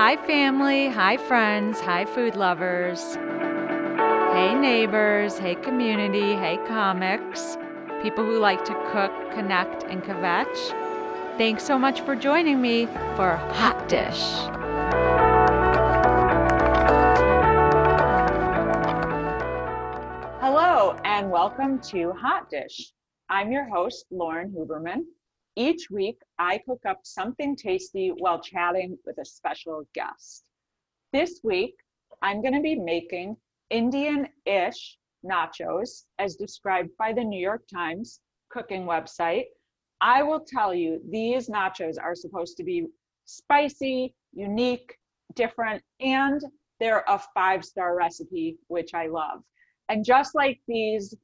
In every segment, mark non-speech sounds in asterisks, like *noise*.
Hi, family. Hi, friends. Hi, food lovers. Hey, neighbors. Hey, community. Hey, comics. People who like to cook, connect, and kvetch. Thanks so much for joining me for Hot Dish. Hello, and welcome to Hot Dish. I'm your host, Lauren Huberman. Each week, I cook up something tasty while chatting with a special guest. This week, I'm going to be making Indian ish nachos as described by the New York Times cooking website. I will tell you, these nachos are supposed to be spicy, unique, different, and they're a five star recipe, which I love. And just like these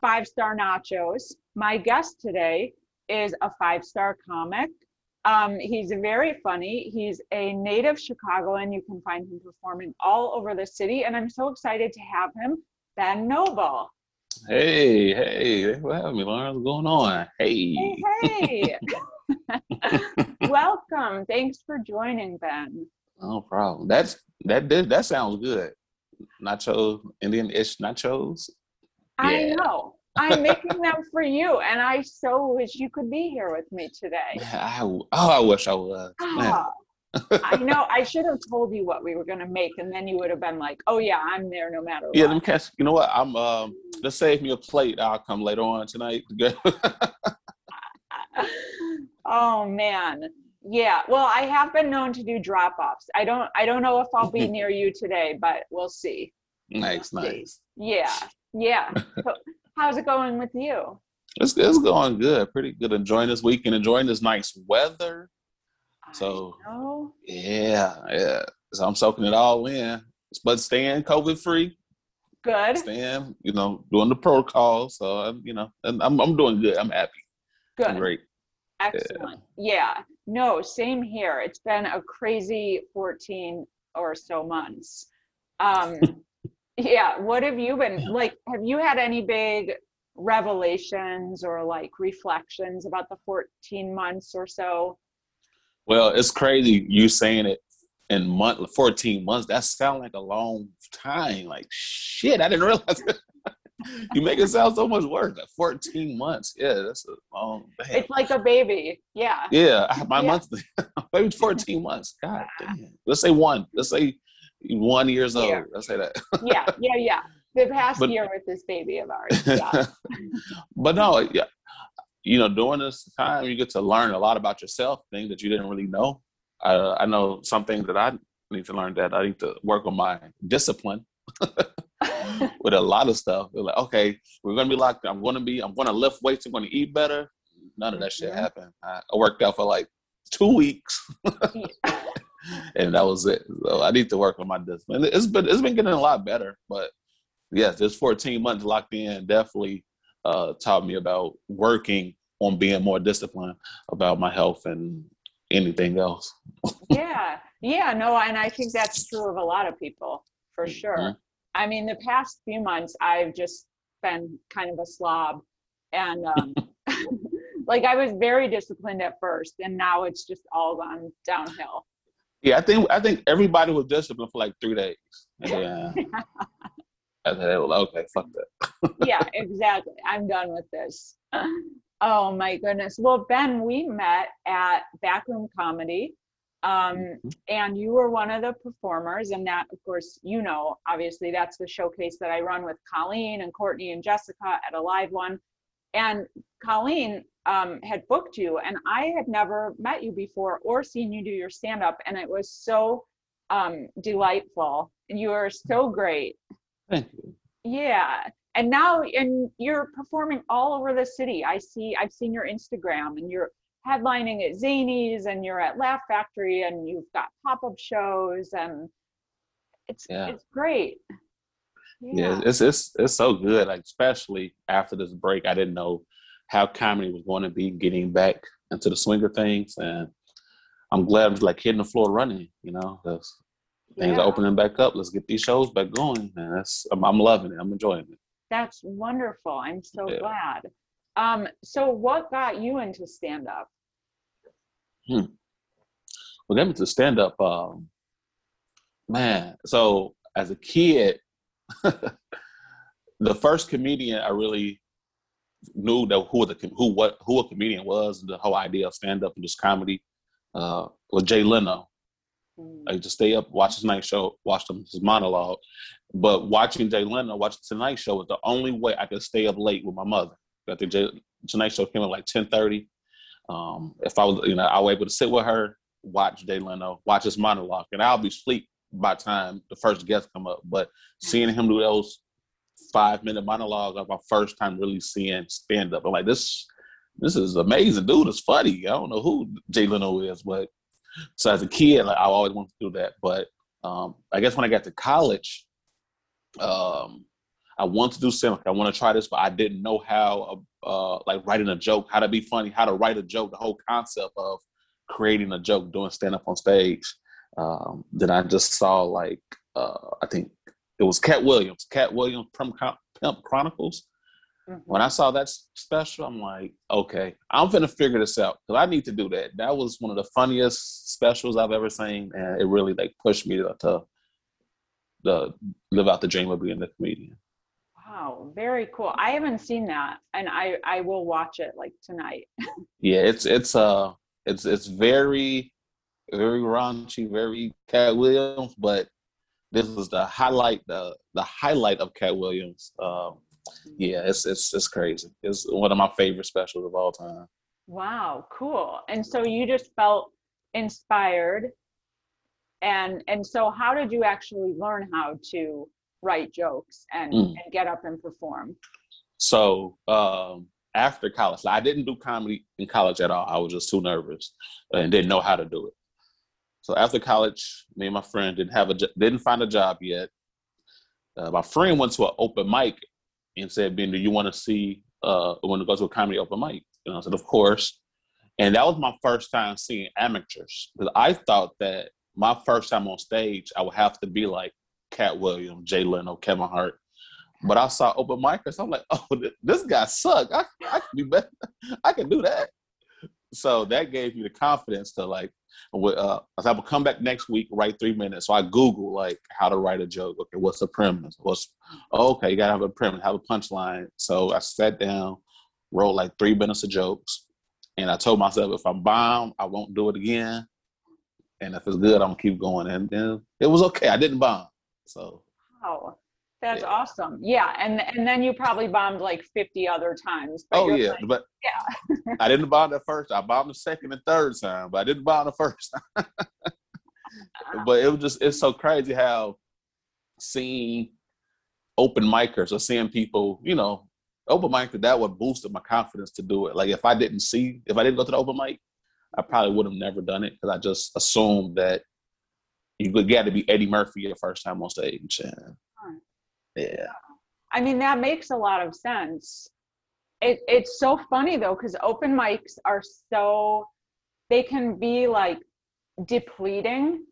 five star nachos, my guest today is a five star comic. Um, he's very funny. He's a native Chicagoan. You can find him performing all over the city, and I'm so excited to have him, Ben Noble. Hey, hey, what happened, me, Lauren? What's going on? Hey. Hey, hey. *laughs* *laughs* Welcome. Thanks for joining, Ben. No problem. That's that did that sounds good. Nachos, Indian-ish nachos. I know. I'm making them for you, and I so wish you could be here with me today. I, oh, I wish I was. Ah, I know. *laughs* I should have told you what we were going to make, and then you would have been like, "Oh yeah, I'm there no matter what. Yeah, what." let me catch. You know what? I'm um. Let's save me a plate. I'll come later on tonight. *laughs* oh man, yeah. Well, I have been known to do drop-offs. I don't. I don't know if I'll be *laughs* near you today, but we'll see. nice, nice. Yeah, yeah. How's it going with you? It's it's going good. Pretty good. Enjoying this weekend. Enjoying this nice weather. So-. Yeah, yeah. So I'm soaking it all in, but staying COVID free. Good. Staying, you know, doing the protocol. So I'm, you know, and I'm I'm doing good. I'm happy. I'm Good. great. Excellent. Yeah. No, same here. It's been a crazy 14 or so months. Um *laughs* yeah, what have you been like have you had any big revelations or like reflections about the 14 months or so? Well, it's crazy you saying it in month 14 months. That sounds like a long time. Like shit, I didn't realize *laughs* you make it sound so much worse. Like 14 months. Yeah, that's a long damn. It's like a baby. Yeah. Yeah, my Yeah. monthly *laughs* maybe 14 months. God damn. Let's say one. Let's say one years old. Yeah. Let's say that. *laughs* Yeah. Yeah. Yeah. The past But- year with this baby of ours. *laughs* Yeah. but no, yeah, you know, during this time, you get to learn a lot about yourself, things that you didn't really know. I, I know some things that I need to learn that I need to work on my discipline *laughs* with a lot of stuff. They're like, okay, we're gonna be locked. I'm gonna be. I'm gonna lift weights. I'm gonna eat better. None of that shit Mhm. happened. I, I worked out for like two weeks, *laughs* and that was it. So I need to work on my discipline. It's been it's been getting a lot better, but yes, this 14 months locked in definitely uh, taught me about working on being more disciplined about my health and anything else. *laughs* yeah yeah no and i think that's true of a lot of people for sure Mhm. i mean the past few months i've just been kind of a slob and um *laughs* like i was very disciplined at first and now it's just all gone downhill Yeah, I think I think everybody was disciplined for like three days. Then, and they were like, okay, fuck that. *laughs* yeah exactly. I'm done with this. Oh my goodness. Well ben we met at backroom comedy um, and you were one of the performers and that of course you know obviously that's the showcase that i run with colleen and courtney and jessica at a live one and colleen um, had booked you and i had never met you before or seen you do your stand up and it was so um, delightful you are so great Thank you. yeah. And now and you're performing all over the city. I see I've seen your Instagram and you're headlining at Zanies and you're at Laugh Factory and you've got pop-up shows and it's Yeah. it's great. Yeah, it's it's it's so good. Like especially after this break, I didn't know how comedy was going to be getting back into the swing of things, and I'm glad I'm like hitting the floor running. You know, things Yeah. are opening back up. Let's get these shows back going, and that's I'm, I'm loving it. I'm enjoying it. That's wonderful. I'm so Yeah. glad. Um, so what got you into stand up? Well, got me to stand up. Um, Man, so as a kid, *laughs* the first comedian I really knew that who the who what who a comedian was, the whole idea of stand up and just comedy, uh, was Jay Leno. Mm. I used to stay up, watch his night show, watch him his monologue. But watching Jay Leno, watching Tonight Show was the only way I could stay up late with my mother. I think Jay, Tonight Show came at like ten thirty. Um, if I was, you know, I was able to sit with her, watch Jay Leno, watch his monologue, and I'll be asleep by time the first guest come up. But seeing him do those five minute monologues was my first time really seeing stand up. I'm like, this this is amazing, dude. It's funny. I don't know who Jay Leno is, but so as a kid, like, I always wanted to do that. But um, I guess when I got to college, um, I wanted to do stand I want to try this, but I didn't know how, uh, like writing a joke, how to be funny, how to write a joke, the whole concept of creating a joke, doing stand up on stage. Um, then I just saw like uh, I think it was Katt Williams, Katt Williams Pimp, Pimp Chronicles. Mm-hmm. When I saw that special, I'm like, okay, I'm gonna figure this out because I need to do that. That was one of the funniest specials I've ever seen, and it really like pushed me to, to, to live out the dream of being a comedian. Wow, very cool. I haven't seen that, and I I will watch it like tonight. *laughs* yeah, it's it's uh it's it's very very raunchy, very Katt Williams, but this was the highlight the the highlight of Katt Williams. Um, yeah, it's it's it's crazy. It's one of my favorite specials of all time. Wow, cool. And so you just felt inspired and and so how did you actually learn how to write jokes and, mm. and get up and perform? So um after college, I didn't do comedy in college at all. I was just too nervous and didn't know how to do it. So after college, me and my friend didn't have a didn't find a job yet. Uh, my friend went to an open mic and said, "Ben, do you want to see uh want to go to a comedy open mic?" And I said, "Of course." And that was my first time seeing amateurs because I thought that my first time on stage, I would have to be like Katt Williams, Jay Leno, Kevin Hart. But I saw open micers. I'm like, oh, this guy suck. I, I can do better. *laughs* I can do that. So that gave me the confidence to like, uh, I will come back next week, write three minutes. So I Google like how to write a joke. Okay, what's the premise? What's okay? You gotta have a premise, have a punchline. So I sat down, wrote like three minutes of jokes, and I told myself if I'm bomb, I won't do it again. And if it's good, I'm gonna keep going. And then it was okay. I didn't bomb. So. Wow. That's yeah. awesome. Yeah, and and then you probably bombed like 50 other times. oh yeah, like, but yeah, *laughs* I didn't bomb the first. I bombed the second and third time, but I didn't bomb the first time. *laughs* but it was just it's so crazy how seeing open micers or seeing people, you know, open mic that would boosted my confidence to do it. Like if I didn't see, if I didn't go to the open mic, I probably would have never done it because I just assumed that you got to be Eddie Murphy your first time on stage. And yeah. I mean, that makes a lot of sense. It, it's so funny though, because open mics are so, they can be like depleting.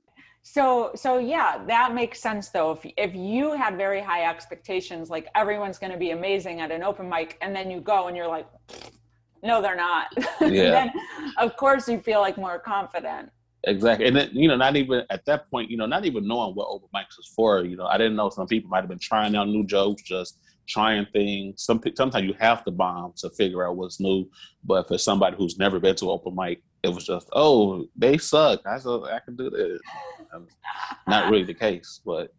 So, so yeah, that makes sense though. If, if you had very high expectations, like everyone's going to be amazing at an open mic, and then you go and you're like, no, they're not. *laughs* Yeah. then, of course, you feel like more confident. Exactly, and then you know, not even at that point, you know, not even knowing what open mics was for. You know, I didn't know some people might have been trying out new jokes, just trying things. Some sometimes you have to bomb to figure out what's new. But for somebody who's never been to open mic, it was just, oh, they suck. I said, I can do this. not really the case, but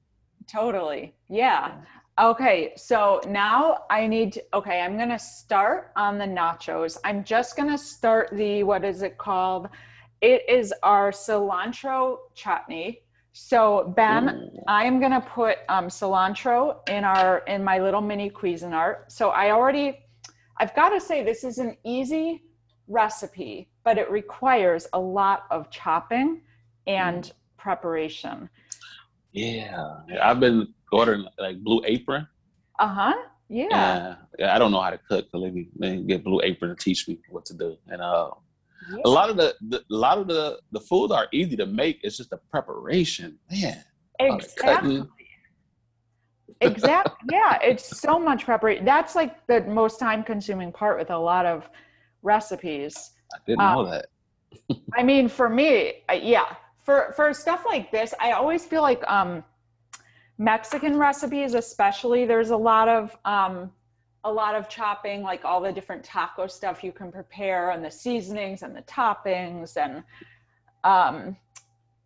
totally, yeah. Okay, so now I need to, okay, I'm gonna start on the nachos. I'm just gonna start the, what is it called? It is our cilantro chutney. So Ben, Ooh. I am gonna put um, cilantro in our in my little mini Cuisinart. So I already, I've got to say this is an easy recipe, but it requires a lot of chopping and mm. preparation. Yeah, I've been ordering like Blue Apron. Uh huh. Yeah. yeah. I don't know how to cook, so let me, let me get Blue Apron to teach me what to do. And uh, yeah. A lot of the, the, a lot of the the foods are easy to make. It's just the preparation, man. Exactly. exactly. Yeah, it's so much preparation. That's like the most time consuming part with a lot of recipes. I didn't um, know that. *laughs* I mean, for me, yeah, for for stuff like this, I always feel like um, Mexican recipes, especially, there's a lot of um, a lot of chopping, like all the different taco stuff you can prepare, and the seasonings and the toppings, and um,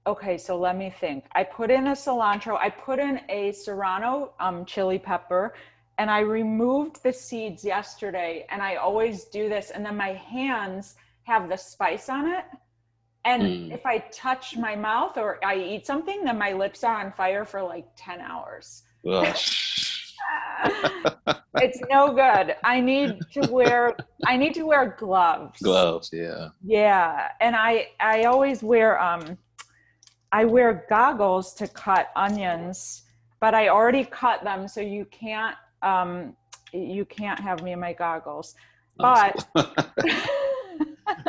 okay. So let me think. I put in a cilantro. I put in a serrano um, chili pepper, and I removed the seeds yesterday. And I always do this, and then my hands have the spice on it. And Mm. if I touch my mouth or I eat something, then my lips are on fire for like 10 hours. *laughs* *laughs* It's no good. I need to wear I need to wear gloves. Gloves, yeah. Yeah, and I I always wear um I wear goggles to cut onions, but I already cut them so you can't um you can't have me in my goggles. But *laughs*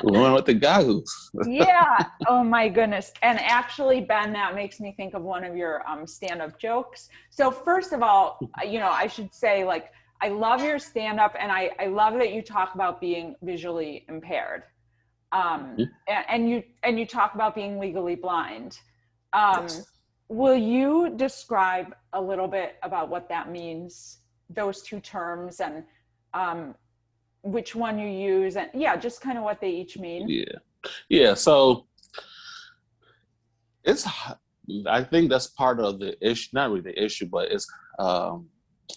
One with the goggles. yeah. *laughs* Oh my goodness. And actually, Ben, that makes me think of one of your um, stand up jokes. So, first of all, you know, I should say, like, I love your stand up and I, I love that you talk about being visually impaired. Um, Mhm. and, and you and you talk about being legally blind. Um, Yes. Will you describe a little bit about what that means, those two terms, and um, which one you use, and yeah, just kind of what they each mean? Yeah, yeah. So it's. I think that's part of the issue. Not really the issue, but it's um,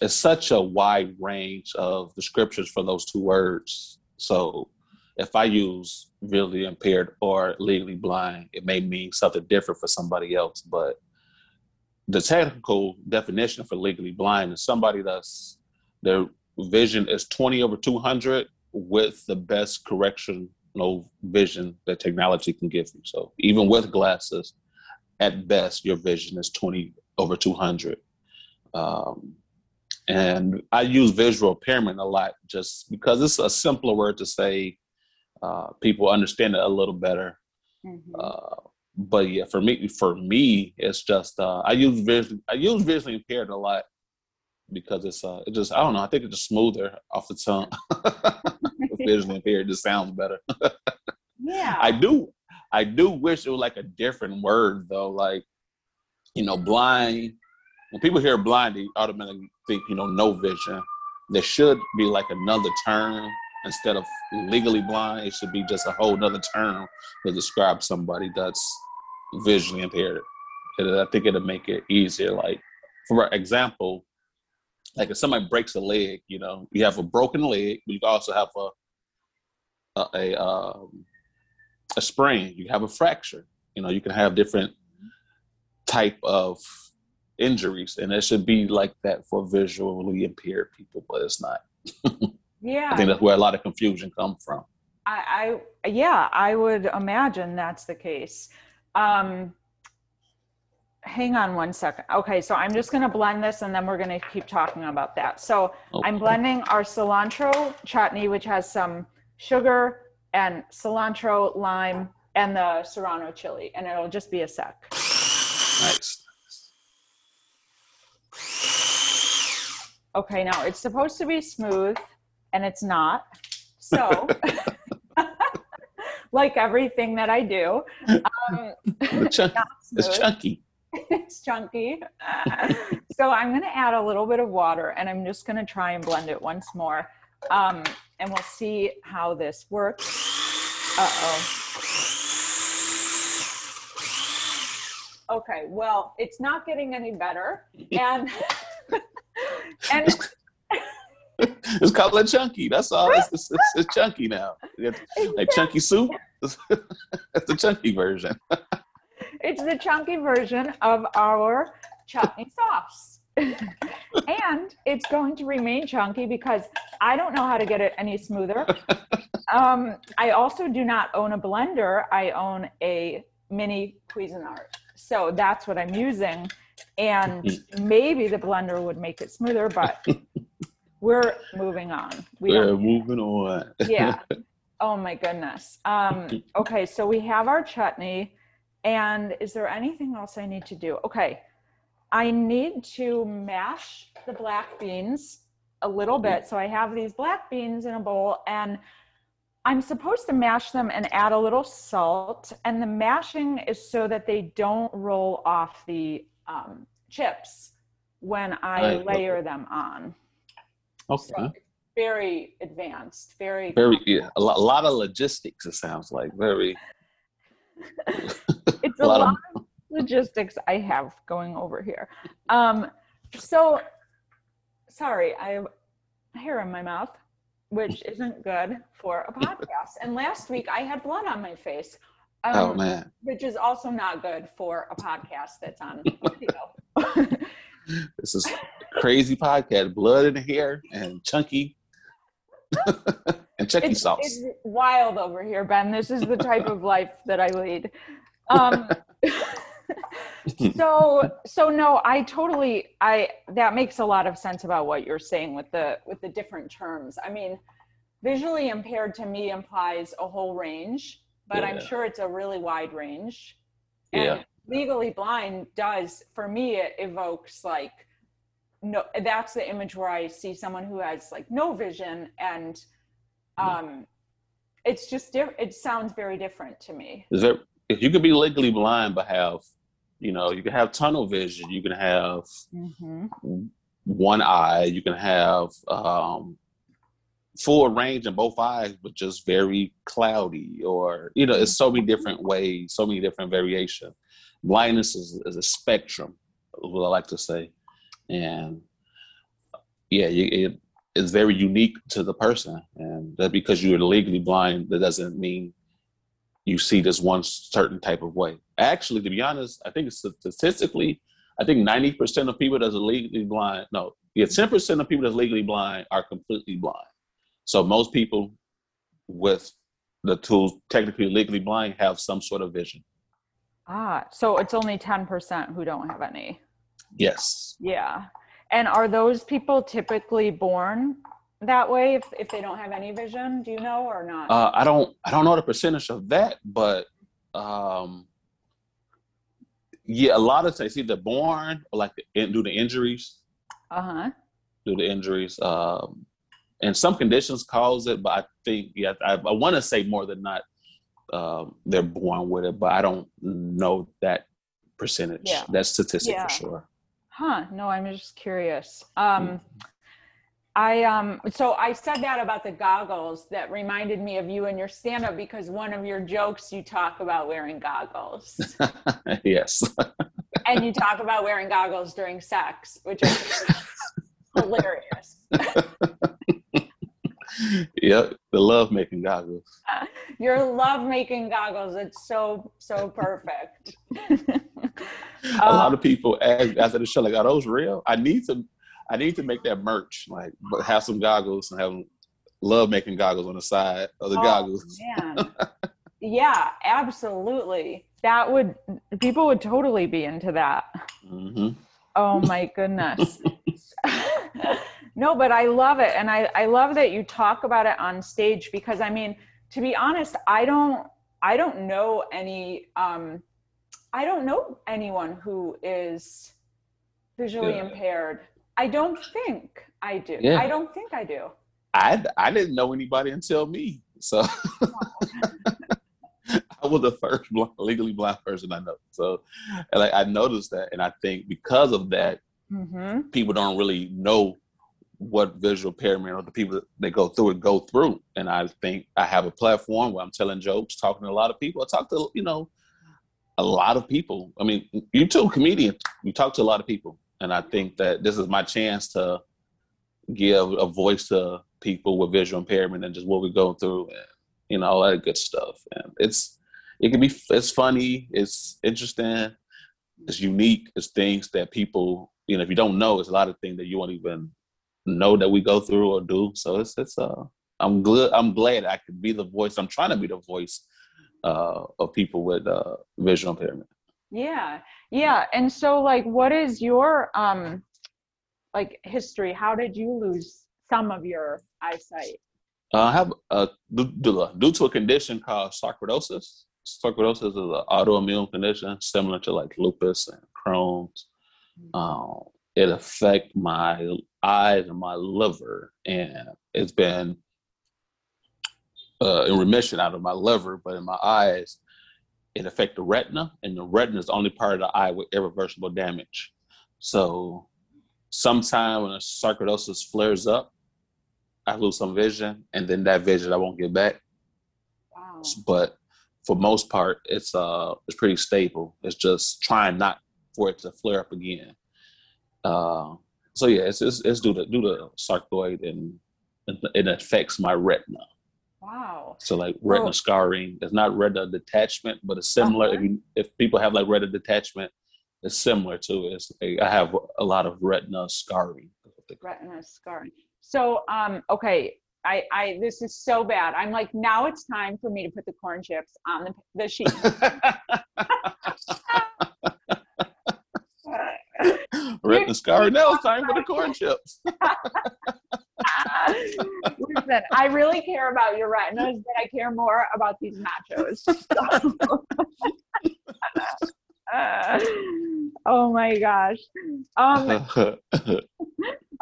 it's such a wide range of descriptions for those two words. So if I use visually impaired or legally blind, it may mean something different for somebody else. But the technical definition for legally blind is somebody that's their vision is 20 over 200 with the best correctional vision that technology can give you. So even with glasses, at best, your vision is 20 over 200. Um, and I use visual impairment a lot just because it's a simpler word to say. Uh, people understand it a little better. Mhm. Uh, but yeah, for me, for me, it's just uh, I use visually, I use visually impaired a lot because it's uh, it just I don't know. I think it's just smoother off the tongue. *laughs* visually impaired just sounds better. yeah. *laughs* I do, I do wish it was like a different word though. Like, you know, blind. When people hear blind, they automatically think you know no vision. There should be like another term instead of legally blind. It should be just a whole nother term to describe somebody that's visually impaired. And I think it'll make it easier. Like, for example, like if somebody breaks a leg, you know, you have a broken leg, but you also have a a, a um, a sprain, you have a fracture. You know, you can have different type of injuries, and it should be like that for visually impaired people, but it's not. yeah. *laughs* I think that's where a lot of confusion comes from. I, I yeah, I would imagine that's the case. Um, hang on one second. Okay, so I'm just gonna blend this and then we're gonna keep talking about that. So I'm blending our cilantro chutney, which has some sugar and cilantro, lime, and the serrano chili, and it'll just be a sec. Nice. Okay, now it's supposed to be smooth and it's not. So, *laughs* *laughs* like everything that I do, *laughs* um, It's, it's chunky. *laughs* it's chunky. *laughs* so I'm going to add a little bit of water and I'm just going to try and blend it once more. Um, and we'll see how this works. Uh oh. Okay, well, it's not getting any better. And, *laughs* and It's called a chunky. That's all. It's, it's, it's, it's chunky now. It's like chunky soup. That's the chunky version. It's the chunky version of our chutney sauce. and it's going to remain chunky because I don't know how to get it any smoother. *laughs* Um, I also do not own a blender. I own a mini Cuisinart. So that's what I'm using. And maybe the blender would make it smoother, but *laughs* we're moving on. We We're moving on. yeah. *laughs* Oh my goodness. Um, okay, so we have our chutney. And is there anything else I need to do? Okay, I need to mash the black beans a little bit. So I have these black beans in a bowl, and I'm supposed to mash them and add a little salt. And the mashing is so that they don't roll off the um, chips when I Right. layer them on. Okay. So very advanced, very Very yeah, a, lot, a lot of logistics. It sounds like very. *laughs* it's a a lot lot, of- of logistics I have going over here. Um, so sorry, I have hair in my mouth, which *laughs* isn't good for a podcast. and last week I had blood on my face, um, oh man, which is also not good for a podcast that's on *laughs* video. this is crazy podcast. Blood in the hair and chunky and chunky it's, it's wild over here, Ben. This is the type of *laughs* life that I lead. Um, so so no i totally i that makes a lot of sense about what you're saying with the with the different terms i mean visually impaired to me implies a whole range but i'm sure it's a really wide range and Yeah. legally blind does for me it evokes like no that's the image where i see someone who has like no vision and um it's just diff- it sounds very different to me Is there, if you could be legally blind but have, you know, you can have tunnel vision. You can have mm-hmm. one eye. You can have um, full range in both eyes, but just very cloudy. Or you know, it's so many different ways, so many different variations. Blindness is, is a spectrum, is what I like to say, and yeah, you, it, it's very unique to the person. And that because you're legally blind, that doesn't mean you see this one certain type of way. Actually, to be honest, I think statistically, I think 90% of people that's legally blind, no, yeah, 10% of people that's legally blind are completely blind. So most people with the tools technically legally blind have some sort of vision. Ah, so it's only 10% who don't have any. Yes. Yeah. And are those people typically born that way if, if they don't have any vision? Do you know or not? Uh, I don't I don't know the percentage of that, but um, yeah, a lot of times either born or like in- due to injuries, Uh huh. due to injuries. Um, and some conditions cause it, but I think yeah, I, I want to say more than not um, they're born with it, but I don't know that percentage, Yeah. that statistic Yeah. for sure. Huh. No, I'm just curious. Um, I um so I said that about the goggles that reminded me of you and your stand up because one of your jokes you talk about wearing goggles. *laughs* yes. and you talk about wearing goggles during sex, which is *laughs* hilarious. *laughs* yep. The love making goggles. *laughs* Your love making goggles, it's so so perfect. a lot of people ask after the show, like, are those real? I need to I need to make that merch, like but have some goggles and have love making goggles on the side of the Oh, goggles. Man. *laughs* yeah, absolutely. That would people would totally be into that. hmm Oh my goodness. *laughs* no, but I love it. And I, I love that you talk about it on stage because I mean, to be honest, I don't I don't know any um I don't know anyone who is visually Yeah. impaired. I don't think I do. Yeah. I don't think I do. I I didn't know anybody until me, so *laughs* I was the first blind, legally blind person I know. So, and like I noticed that, and I think because of that, Mm-hmm. people don't really know what visual impairment or the people that they go through it go through. And I think I have a platform where I'm telling jokes, talking to a lot of people. I talk to you know a lot of people. I mean, you too, comedian. You talk to a lot of people, and I think that this is my chance to give a voice to people with visual impairment and just what we're going through, and you know all that good stuff. And it's it can be it's funny, it's interesting, it's unique. It's things that people you know if you don't know, it's a lot of things that you won't even know that we go through or do. So it's it's uh I'm glad I'm glad I could be the voice. I'm trying to be the voice uh, of people with uh, visual impairment. Yeah. Yeah. And so like what is your um like history? How did you lose some of your eyesight? Uh, I have uh, due, to a condition called sarcoidosis. Sarcoidosis is an autoimmune condition similar to like lupus and Crohn's. Um, it affect my eyes and my liver, and it's been uh, in remission out of my liver, but in my eyes, it affect the retina, and the retina is the only part of the eye with irreversible damage. So, sometime when a sarcoidosis flares up, I lose some vision, and then that vision I won't get back. Wow. But for most part, it's uh it's pretty stable. It's just trying not for it to flare up again. Uh, so yeah, it's it's, it's due to due to sarcoid and it affects my retina. Wow. So like retina Well- scarring, it's not retina detachment, but it's similar. Uh-huh. If you, if people have like retina detachment, it's similar to it. It's like I have a lot of retina scarring. retina scarring. So, um, okay, I, I, this is so bad. I'm like, now it's time for me to put the corn chips on the, the sheet. *laughs* retina scarring. Now it's time for the corn chips. *laughs* *laughs* Listen, I really care about your retinas, but I care more about these nachos. Uh, *laughs* oh my gosh. Um,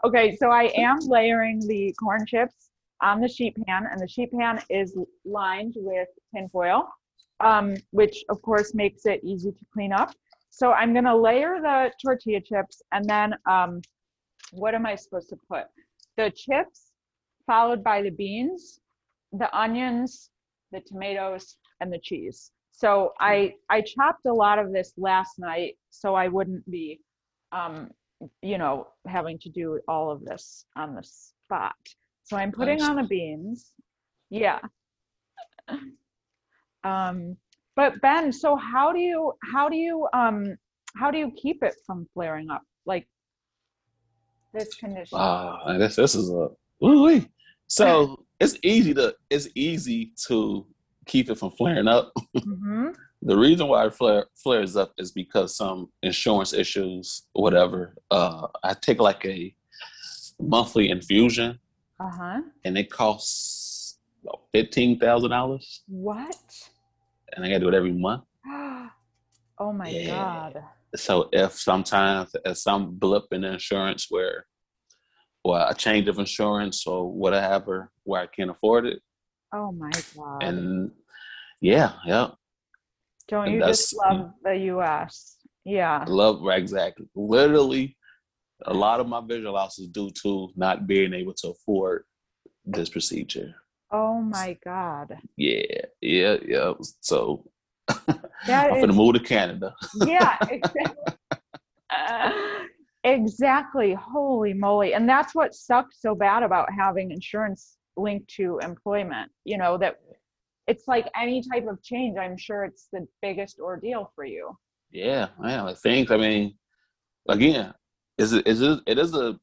Okay, so I am layering the corn chips on the sheet pan, and the sheet pan is lined with tinfoil, um, which of course makes it easy to clean up. So I'm gonna layer the tortilla chips, and then um, what am I supposed to put? The chips, followed by the beans, the onions, the tomatoes, and the cheese. So I I chopped a lot of this last night, so I wouldn't be um, you know, having to do all of this on the spot. So I'm putting on the beans. Yeah. *laughs* Um, but Ben, so how do you how do you um how do you keep it from flaring up? Like this condition. Ah, this this is a ooh So *laughs* it's easy to it's easy to keep it from flaring up. *laughs* hmm The reason why it flare, flares up is because some insurance issues, whatever. Uh, I take like a monthly infusion, Uh-huh. and it costs about fifteen thousand dollars, What? And I got to do it every month. *gasps* oh my Yeah. god. So if sometimes there's some blip in the insurance where, or a change of insurance or whatever, where I can't afford it, Oh my god. and yeah, yeah, Don't and you just love the US? Yeah. Love exactly. Literally, a lot of my visual loss is due to not being able to afford this procedure. Oh my god. Yeah, yeah, yeah. So That *laughs* I'm is gonna move to Canada. yeah *laughs* exactly. Uh, exactly holy moly and that's what sucks so bad about having insurance linked to employment you know that it's like any type of change i'm sure it's the biggest ordeal for you Yeah, man. I think. I mean, again, is it is it, it is a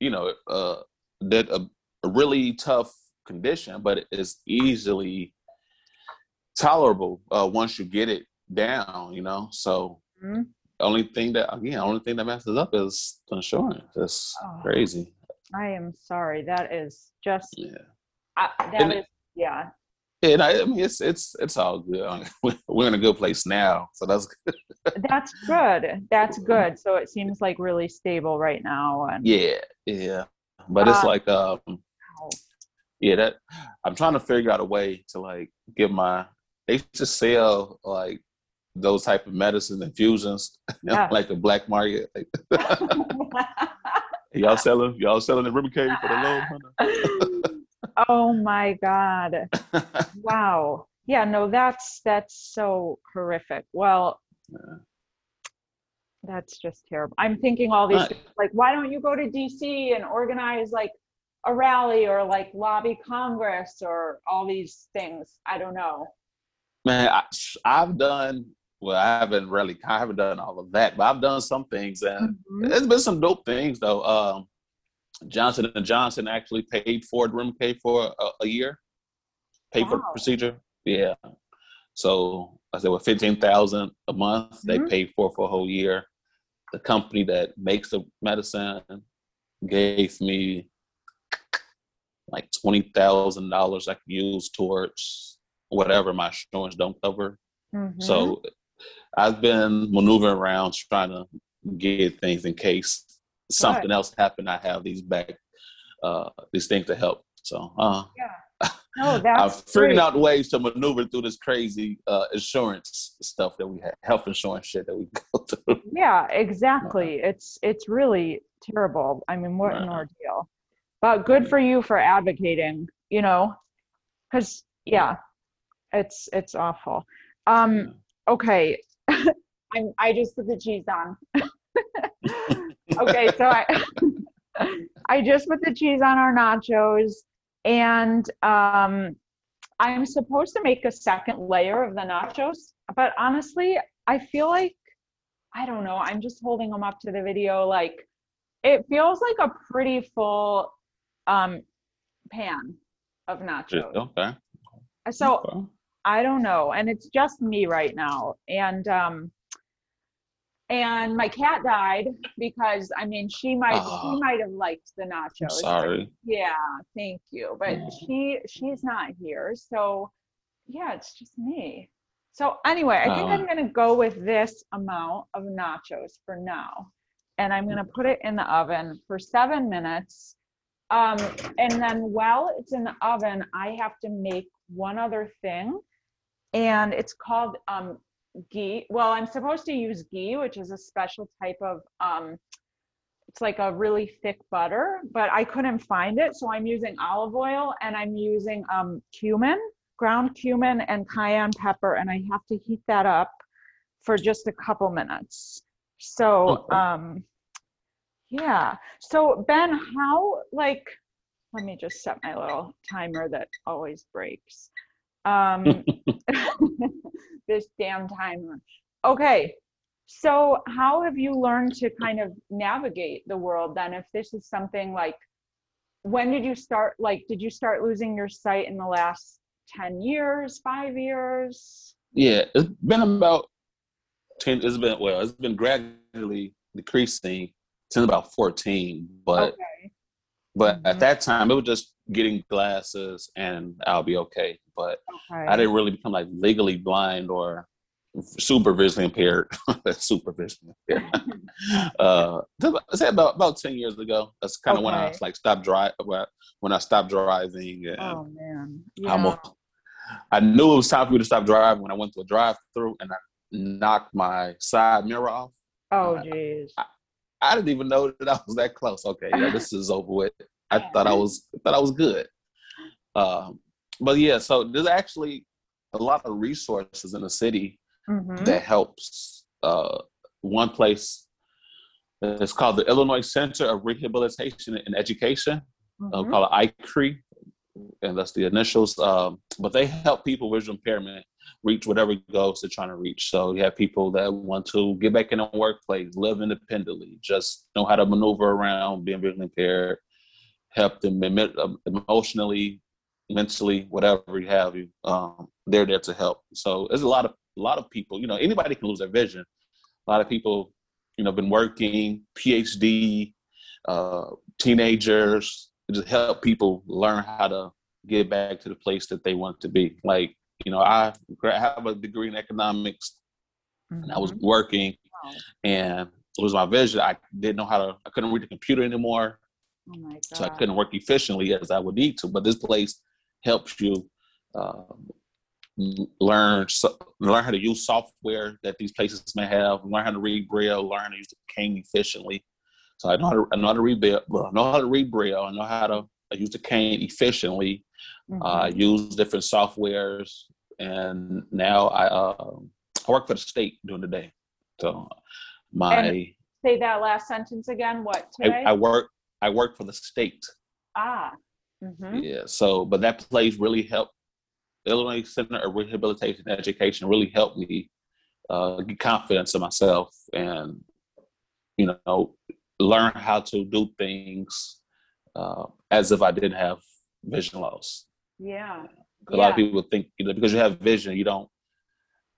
you know uh that a, a really tough condition, but it's easily tolerable uh, once you get it down. You know, so Mhm. the only thing that again, the only thing that messes up is the insurance. That's Oh. crazy. i am sorry that is just Yeah. uh, that And- is yeah and I, I mean it's it's it's all good. I *laughs* mean, we're- in a good place now, so that's good. *laughs* that's good that's good so it seems like really stable right now and Yeah, yeah. But it's Uh, like um. Yeah, that I'm trying to figure out a way to like get my they used to sell like those type of medicine infusions *laughs* Yeah. like the black market. *laughs* Y'all selling y'all selling the Remicade for the low oh my god wow yeah no that's that's so horrific well Yeah. that's just terrible i'm thinking all these Right. things, like why don't you go to dc and organize like a rally or like lobby congress or all these things i don't know Man, I, I've done well. I haven't really, I haven't done all of that, but I've done some things, and Mhm. there's been some dope things though. Um, Johnson and Johnson actually paid for Remicade for a, a year, paid for the procedure. Yeah. So I said, well, fifteen thousand a month. They Mhm. paid for for a whole year. The company that makes the medicine gave me like twenty thousand dollars I could use towards whatever my insurance don't cover. Mhm. So I've been maneuvering around trying to get things in case something else happened. I have these back, uh, these things to help. So, uh, No, that's *laughs* I've figured great. out ways to maneuver through this crazy uh, insurance stuff that we have, health insurance shit that we *laughs* go through. Yeah, exactly. It's it's really terrible. I mean, what an ordeal. But good for you for advocating, you know, because yeah, it's it's awful. Um, okay, *laughs* I'm I just put the cheese on. *laughs* okay, so I *laughs* I just put the cheese on our nachos, and um, I'm supposed to make a second layer of the nachos, but honestly, I feel like I don't know. I'm just holding them up to the video. Like it feels like a pretty full um, pan of nachos. okay. So okay. I don't know, and it's just me right now. And um, and my cat died because I mean she might Ah. she might have liked the I'm nachos. sorry. Yeah, thank you. But Yeah. she she's not here, so yeah, it's just me. So anyway, I think Oh. I'm gonna go with this amount of nachos for now, and I'm gonna put it in the oven for seven minutes. Um, and then while it's in the oven, I have to make one other thing, and it's called um, ghee. Well, I'm supposed to use ghee, which is a special type of um, it's like a really thick butter, but I couldn't find it. So I'm using olive oil and I'm using um, cumin, ground cumin and cayenne pepper, and I have to heat that up for just a couple minutes. So, um, yeah. So Ben, how like, let me just set my little timer that always breaks. Um, *laughs* *laughs* this damn timer. Okay. So, how have you learned to kind of navigate the world then? If this is something like, when did you start? Like, did you start losing your sight in the last 10 years, five years? Yeah, it's been about ten. It's been well, it's been gradually decreasing since about fourteen. But okay. but Mhm. at that time, it was just getting glasses and I'll be okay. But Okay. I didn't really become like legally blind or super visually impaired. *laughs* super visually impaired. *laughs* uh, I say about about ten years ago. That's kind of when I Okay. like stopped drive when I stopped driving. And oh man. I'm Yeah. a, I knew it was time for me to stop driving when I went to a drive-through and I knocked my side mirror off. oh jeez geez. I didn't even know that I was that close. Okay, yeah, this is over with. I thought I was thought I was good. Um, but yeah, so there's actually a lot of resources in the city Mhm. that helps. Uh, one place it's called the Illinois Center of Rehabilitation and Education, uh, Mhm. called ICRE, and that's the initials. Um, but they help people with visual impairment reach whatever goals they're trying to reach. So you have people that want to get back in the workplace, live independently, just know how to maneuver around being visually impaired, help them emotionally, mentally, whatever you have. You, um, they're there to help. So there's a lot of a lot of people. You know, anybody can lose their vision. A lot of people, you know, been working, PhD, uh, teenagers, just help people learn how to get back to the place that they want to be. Like, you know, I have a degree in economics and I was Mhm. working Wow. and it was my vision. I didn't know how to, I couldn't read the computer anymore. Oh my god. So I couldn't work efficiently as I would need to. But this place helps you um, learn so, learn how to use software that these places may have, learn how to read Braille, learn how to use the cane efficiently. So I know how to, I know how to read Braille, I know how to read Braille. I know how to use the cane efficiently. Uh, Mhm. use different softwares, and now I uh, I work for the state during the day. So my Say that last sentence again. What I, today? I work I work for the state. ah. Mhm. Yeah. So, but that place really helped. Illinois Center of Rehabilitation and Education really helped me uh, get confidence in myself and, you know, learn how to do things uh, as if I didn't have vision loss. Yeah. A lot of people think, you know, because you have vision, you don't,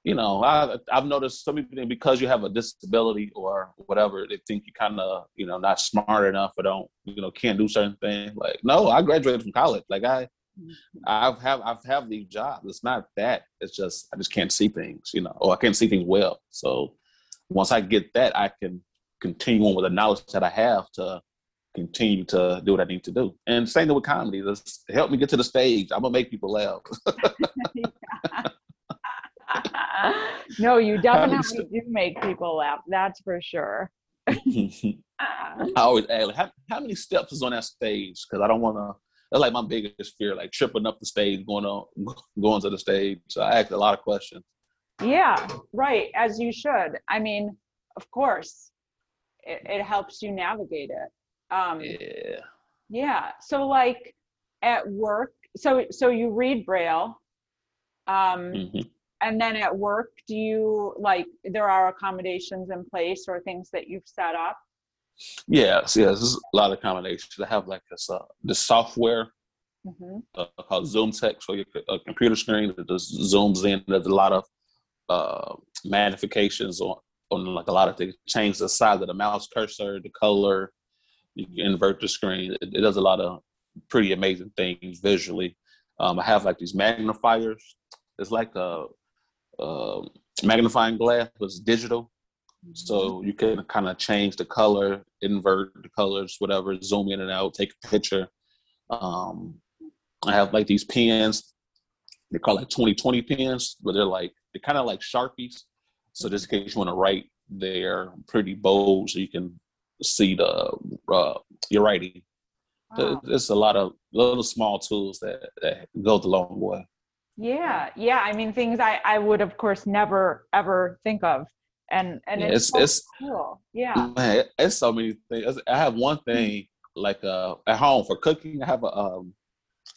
you know, I, I've noticed some people think because you have a disability or whatever, they think you kind of, you know, not smart enough or don't, you know, can't do certain things. Like, no, I graduated from college. Like I, mm-hmm. I've have I've have these jobs. It's not that. It's just I just can't see things, you know, or I can't see things well. So once I get that, I can continue on with the knowledge that I have to continue to do what I need to do. And same thing with comedy. Just help me get to the stage. I'm gonna make people laugh. *laughs* *laughs* no, you definitely do make people laugh. That's for sure. *laughs* I always ask, how, how many steps is on that stage? Because I don't want to. That's like my biggest fear, like tripping up the stage, going on, going to the stage. So I ask a lot of questions. Yeah, right. As you should. I mean, of course, it, it helps you navigate it. Um, Yeah. yeah. So, like at work, so so you read Braille. Um, Mhm. and then at work do you like there are accommodations in place or things that you've set up Yes, yes. There's a lot of accommodations. I have like this, uh, the software hmm uh, called ZoomText, so your a computer screen that just zooms in. There's a lot of uh, magnifications on on like a lot of things. Change the size of the mouse cursor, the color. You can invert the screen. It, it does a lot of pretty amazing things visually. Um, I have like these magnifiers. It's like a, a magnifying glass, but it's digital. So you can kind of change the color, invert the colors, whatever, zoom in and out, take a picture. Um, I have like these pens. They call like 2020 pens, but they're like they're kind of like sharpies. So just in case you want to write, they're pretty bold, so you can see the uh, your writing. Wow. It's a lot of little small tools that that go the long way. yeah yeah i mean things i i would of course never ever think of and and Yeah, it's, it's so it's cool yeah Man, it's so many things. I have one thing like uh at home for cooking. I have a um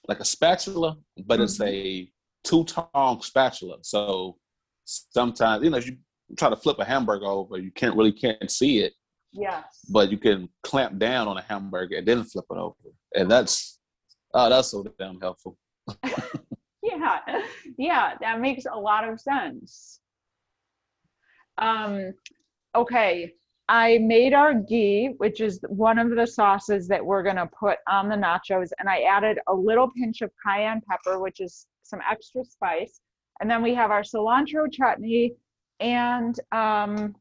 like a spatula, but it's a two tong spatula. So sometimes you know if you try to flip a hamburger over, you can't really can't see it, yes. But you can clamp down on a hamburger and then flip it over, and that's oh that's so damn helpful. *laughs* yeah. Yeah that makes a lot of sense. Um okay. I made our ghee which is one of the sauces that we're going to put on the nachos and i added a little pinch of cayenne pepper which is some extra spice. And then we have our cilantro chutney and um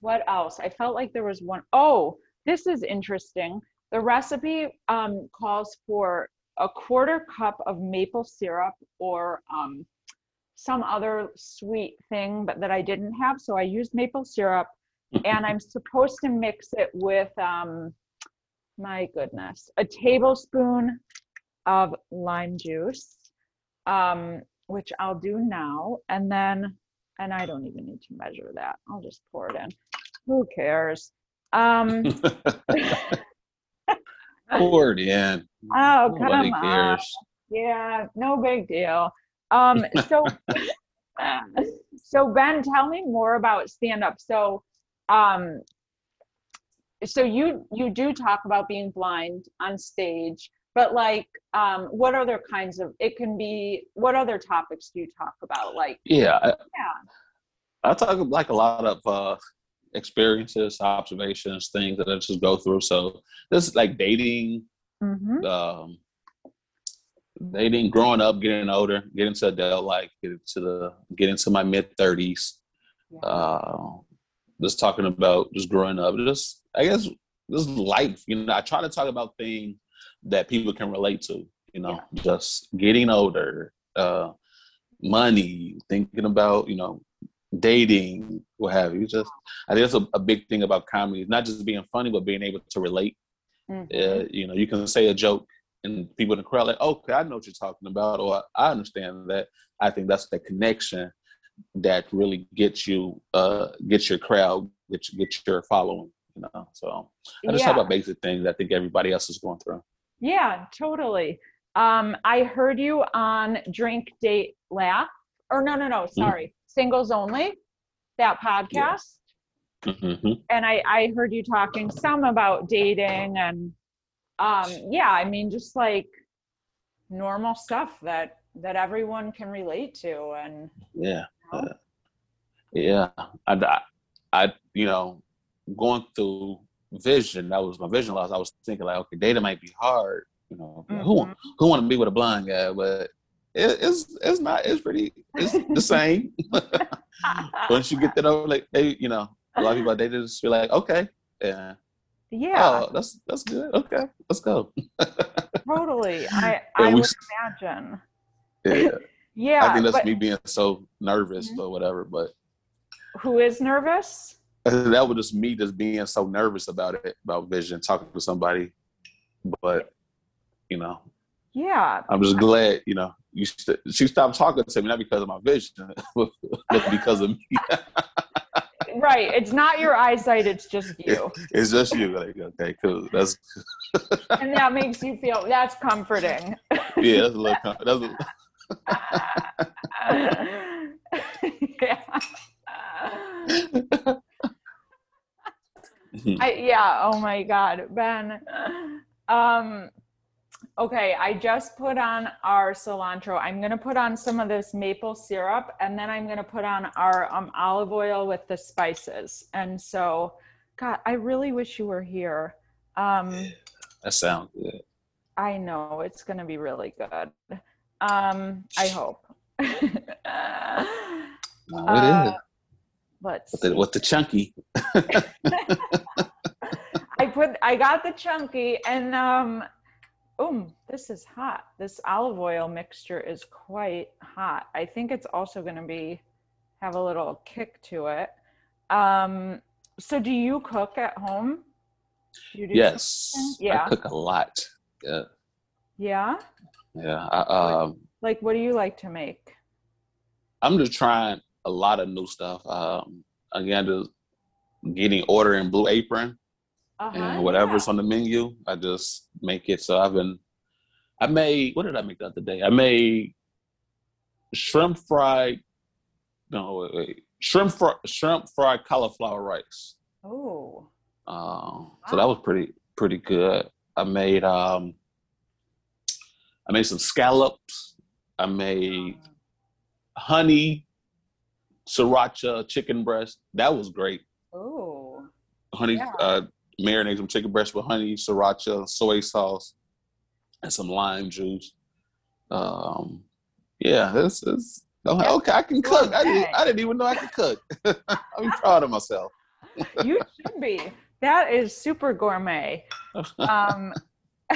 what else i felt like there was one oh this is interesting the recipe um, calls for a quarter cup of maple syrup or um, some other sweet thing but that I didn't have. So I used maple syrup and I'm supposed to mix it with, um, my goodness, a tablespoon of lime juice, um, which I'll do now. And then, and I don't even need to measure that. I'll just pour it in. Who cares? Um, *laughs* Pour it in. oh, Nobody come on. cares. Yeah, no big deal. Um, so, *laughs* so Ben, tell me more about stand up. So, um, so you you do talk about being blind on stage, but like, um, what other kinds of? It can be. What other topics do you talk about? Like, Yeah, I, yeah, I talk like a lot of uh, experiences, observations, things that I just go through. So this is like dating, mm-hmm. um, dating, growing up, getting older, getting to adult life, getting to the getting to my mid thirties. Yeah. Uh, just talking about just growing up, just I guess just life. You know, I try to talk about things that people can relate to. You know, just getting older, uh, money, thinking about you know dating, what have you. Just I think that's a, a big thing about comedy. Not just being funny, but being able to relate. Mhm. Uh, you know, you can say a joke and people in the crowd like, okay, I know what you're talking about, or I understand that. I think that's the connection that really gets you, uh, gets your crowd, gets gets your following. You know, so I just yeah. talk about basic things I think everybody else is going through. Yeah, totally. Um, I heard you on Drink Date Laugh, or no, no, no, sorry, Singles Only, that podcast. hmm And I, I heard you talking some about dating and, um, yeah, I mean, just like normal stuff that that everyone can relate to, and Yeah. you know? Yeah, I, I, I, you know, going through vision. That was my vision loss. I was thinking like, okay, data might be hard. You know, who Mhm. who want to be with a blind guy? But it, it's it's not. It's pretty. It's the same. *laughs* Once you get that over, like they, you know, a lot of people they just feel like, okay, yeah, Yeah, Oh, that's that's good. Okay, let's go. totally. I *laughs* I we would imagine. Yeah, *laughs* Yeah, I think that's but me being so nervous Mhm. or whatever. But who is nervous? that was just me just being so nervous about it, about vision, talking to somebody. But you know, Yeah, I'm just glad, you know, you st- she stopped talking to me not because of my vision, *laughs* but because of me. *laughs* right. It's not your eyesight; it's just you, It's just you. Like, okay, cool. That's *laughs* and that makes you feel that's comforting. yeah. That's a little. com- That's a, yeah. I, yeah. Oh my God, Ben. Um, okay, I just put on our cilantro. I'm gonna put on some of this maple syrup, and then I'm gonna put on our um, olive oil with the spices. And so, God, I really wish you were here. Um, that sounds good. I know it's gonna be really good. Um, I *laughs* hope. It Uh, is. Let's. With the, with the chunky. *laughs* *laughs* I put I got the chunky and um um this is hot. This olive oil mixture is quite hot. I think it's also going to be have a little kick to it. Um so do you cook at home? Do do Yes. Yeah. I cook a lot. Yeah. Yeah? Yeah. I, um, Like what do you like to make? I'm just trying a lot of new stuff. Um, again, just getting ordering Blue Apron Uh-huh. and whatever's on the menu, I just make it. So I've been, I made, what did I make the other day? I made shrimp fried, no, wait, wait. Shrimp, fr- shrimp fried cauliflower rice. Oh. Um, so that was pretty, pretty good. I made, um, I made some scallops. I made honey sriracha chicken breast. That was great. Oh. Honey, Yeah. uh, marinate some chicken breast with honey, sriracha, soy sauce, and some lime juice. Um, yeah, this is I'm like, okay. I can cook. I didn't. I didn't even know I could cook. *laughs* I'm proud of myself. you should be. That is super gourmet. Um, *laughs*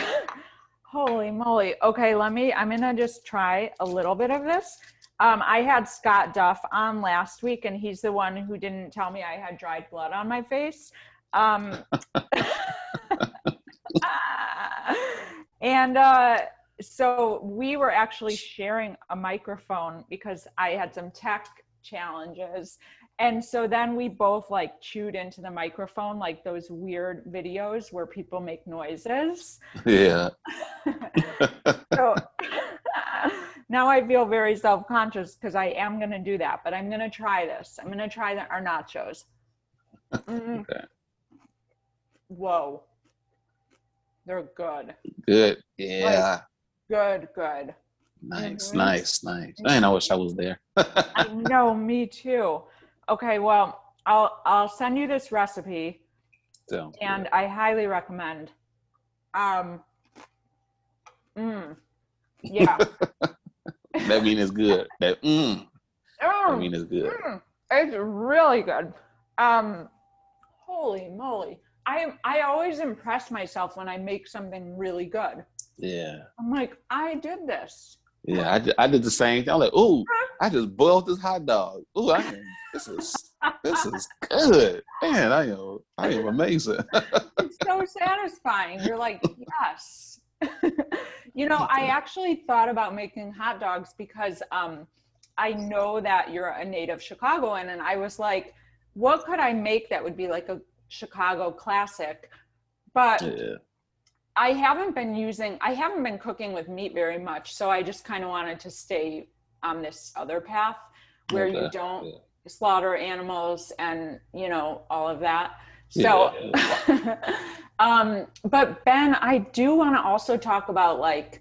holy moly. Okay, let me, I'm going to just try a little bit of this. Um, I had Scott Duff on last week, and he's the one who didn't tell me I had dried blood on my face. Um, and uh, so we were actually sharing a microphone because I had some tech challenges. And so then we both like chewed into the microphone, like those weird videos where people make noises. yeah. *laughs* So now I feel very self conscious because I am going to do that, but I'm going to try this. I'm going to try the, our nachos. Mm, Okay. Whoa. They're good. Good. Yeah. Good, good. Nice, Mhm. nice, nice. Man, I wish I was there. I know, me too. Okay, well, I'll I'll send you this recipe So, and I highly recommend. Um mm, yeah. *laughs* that mean it's good. That mm, that Mm, mean it's good. mm, it's really good. Um holy moly. I I always impress myself when I make something really good. Yeah. I'm like, I did this. Yeah, I did, I did the same thing. I'm like, ooh, I just boiled this hot dog. Ooh, I am, this is this is good. Man, I am I am amazing. *laughs* it's so satisfying. You're like, yes. *laughs* you know, I actually thought about making hot dogs because um, I know that you're a native Chicagoan, and I was like, what could I make that would be like a Chicago classic? But yeah. I haven't been using, I haven't been cooking with meat very much, so I just kind of wanted to stay on this other path where you don't yeah. slaughter animals and you know all of that. So, *laughs* um, but Ben, I do want to also talk about like,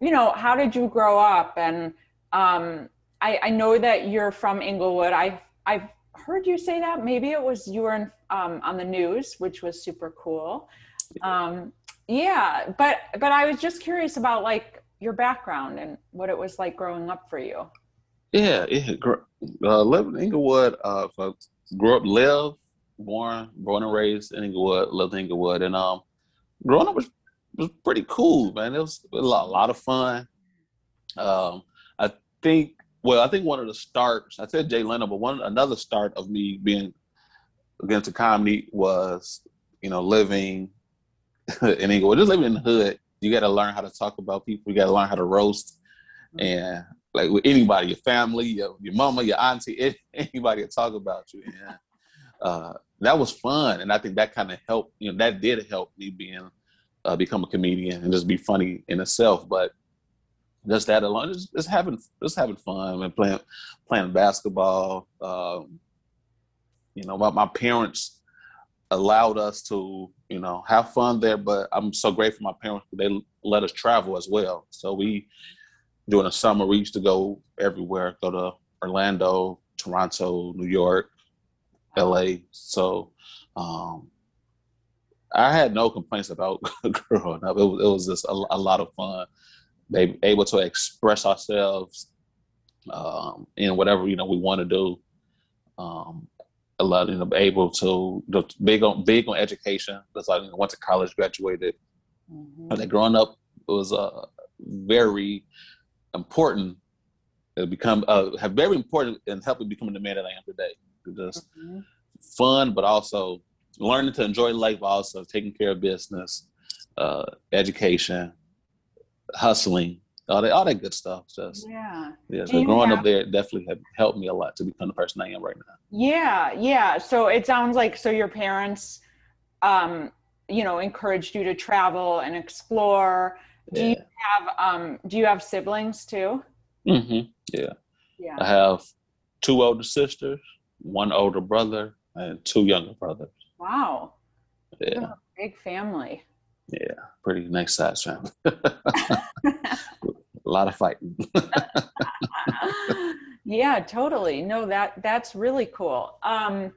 you know, how did you grow up? And um, I, I know that you're from Englewood. I I've heard you say that. Maybe it was you were in, um, on the news, which was super cool. Um, yeah, but but I was just curious about like your background and what it was like growing up for you. Yeah, yeah. Uh, living in Englewood, uh, grew up, live, born born and raised in Englewood, lived in Englewood, and um, growing up was was pretty cool, man. It was a lot, a lot of fun. Um, I think, well, I think one of the starts, I said Jay Leno, but one another start of me being against the comedy was, you know, living *laughs* in Englewood, just living in the hood. You got to learn how to talk about people. You got to learn how to roast, and like with anybody, your family, your, your mama, your auntie, *laughs* anybody to talk about you. And uh, that was fun, and I think that kind of helped. You know, that did help me being uh, become a comedian and just be funny in itself. But just that alone, just, just having just having fun and playing playing basketball. Um, you know, my, my parents allowed us to you know have fun there, but I'm so grateful my parents they let us travel as well. So we during the summer we used to go everywhere, go to Orlando, Toronto, New York, LA. So um, I had no complaints about *laughs* growing up. It was, it was just a, a lot of fun. They able to express ourselves um, in whatever you know we want to do. Um, a lot, you know, able to big on big on education. That's like you know, went to college, graduated. Mm-hmm. Like growing up was uh, very important. To become uh, have very important in helping becoming the man that I am today. Just mm-hmm. fun, but also learning to enjoy life also taking care of business uh, education hustling all that all that good stuff just yeah yeah so growing have, up there definitely have helped me a lot to become the person i am right now yeah yeah so it sounds like so your parents um you know encouraged you to travel and explore do yeah. you have um do you have siblings too mm-hmm yeah yeah i have two older sisters one older brother and two younger brothers Wow. Yeah. big family. Yeah, pretty nice size family. a lot of fighting. *laughs* *laughs* yeah, totally. No, that that's really cool. Um,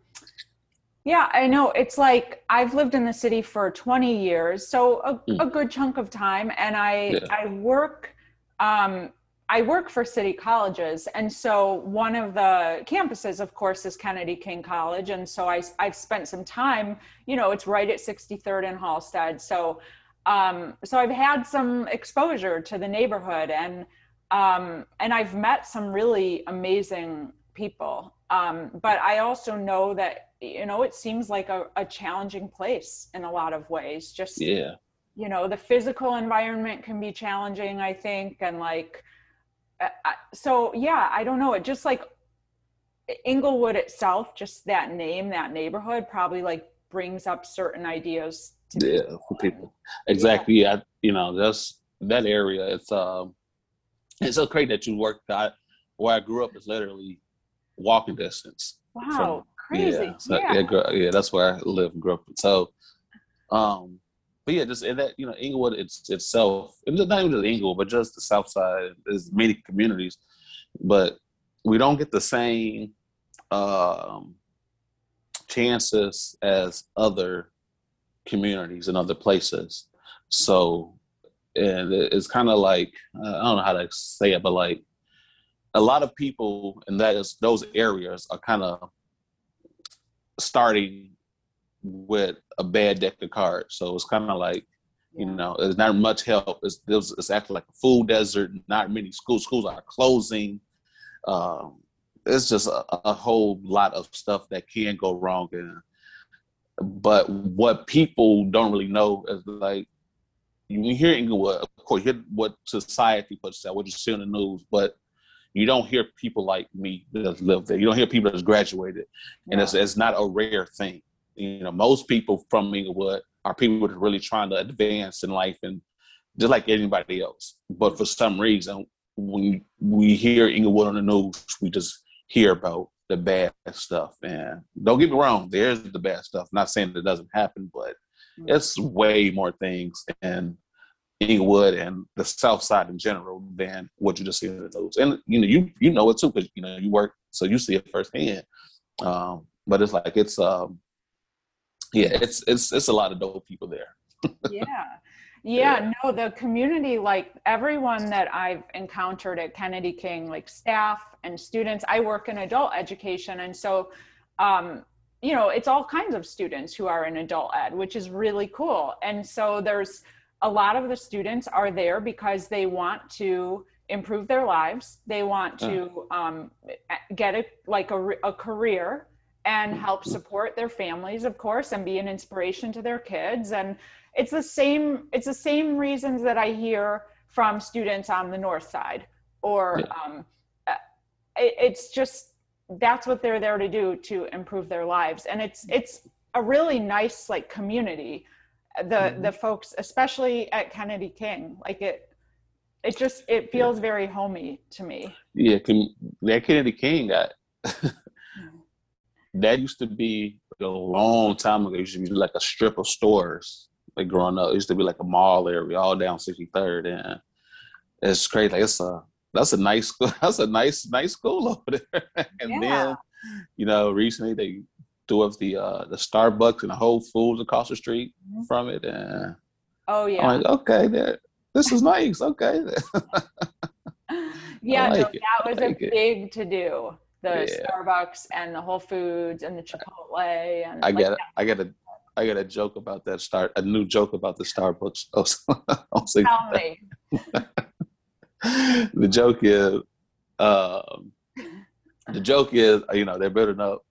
yeah, I know. It's like I've lived in the city for 20 years, so a, mm. a good chunk of time, and I yeah. I work um, I work for city colleges. And so one of the campuses, of course, is Kennedy King College. And so I, I've spent some time, you know, it's right at 63rd and Halsted. So, um, so I've had some exposure to the neighborhood and, um, and I've met some really amazing people. Um, but I also know that, you know, it seems like a, a challenging place in a lot of ways. Just, yeah. you know, the physical environment can be challenging, I think. And like, so yeah, I don't know. It just like Englewood itself, just that name, that neighborhood, probably like brings up certain ideas. To yeah, people. for people. Exactly. Yeah. I, you know, that's that area. It's um, it's so great that you worked out. Where I grew up is literally walking distance. Wow, from, crazy. Yeah, so, yeah. yeah, yeah, that's where I live and grew up. So, um, but yeah, just in that you know Englewood it's itself, and not even just Englewood, but just the South Side. There's many communities, but we don't get the same um, chances as other communities and other places. So, and it's kind of like I don't know how to say it, but like a lot of people in that is those areas are kind of starting with a bad deck of cards. So it's kind of like, you know, there's not much help. It's, it's actually like a food desert. Not many schools. Schools are closing. Um, it's just a, a, whole lot of stuff that can go wrong. And, but what people don't really know is like, you hear Englewood, of course, you hear what society puts out, what you see on the news, but you don't hear people like me that live there. You don't hear people that's graduated, and it's, it's not a rare thing you know, most people from Englewood are people that are really trying to advance in life and just like anybody else. But for some reason, when we hear Englewood on the news, we just hear about the bad stuff. And don't get me wrong, there's the bad stuff. not saying it doesn't happen, but mm. it's way more things in Englewood and the South Side in general than what you just see in the news. And you know, you you know it too because you know you work, so you see it firsthand. Um, but it's like it's um, yeah, it's it's it's a lot of dope people there. *laughs* yeah. Yeah, yeah, no, the community, like everyone that I've encountered at Kennedy King, like staff and students, I work in adult education. And so, um, you know, it's all kinds of students who are in adult ed, which is really cool. And so there's a lot of the students are there because they want to improve their lives. They want to um, get a, like a, a career and help support their families, of course, and be an inspiration to their kids. And it's the same, it's the same reasons that I hear from students on the north side or Yeah. um, uh, it, it's just that's what they're there to do to improve their lives and it's it's a really nice like community the Mhm. the folks especially at kennedy king like it it just it feels very homey to me Yeah, can, that Kennedy King got *laughs* that used to be a long time ago. It used to be like a strip of stores. Like growing up, it used to be like a mall area all down 63rd, and it's crazy. Like it's a that's a nice school. *laughs* That's a nice nice school *laughs* over there. and Yeah. then, you know, recently they threw up the uh the Starbucks and the Whole Foods across the street Mhm. from it, and oh yeah I'm like, okay, that this is nice. Okay, *laughs* yeah like it. that was like a it. big to do the Yeah. starbucks and the whole foods and the chipotle and I like, got I got a I got a joke about that start a new joke about the Starbucks. *laughs* Say tell me. *laughs* The joke is um, the *laughs* joke is you know they're building up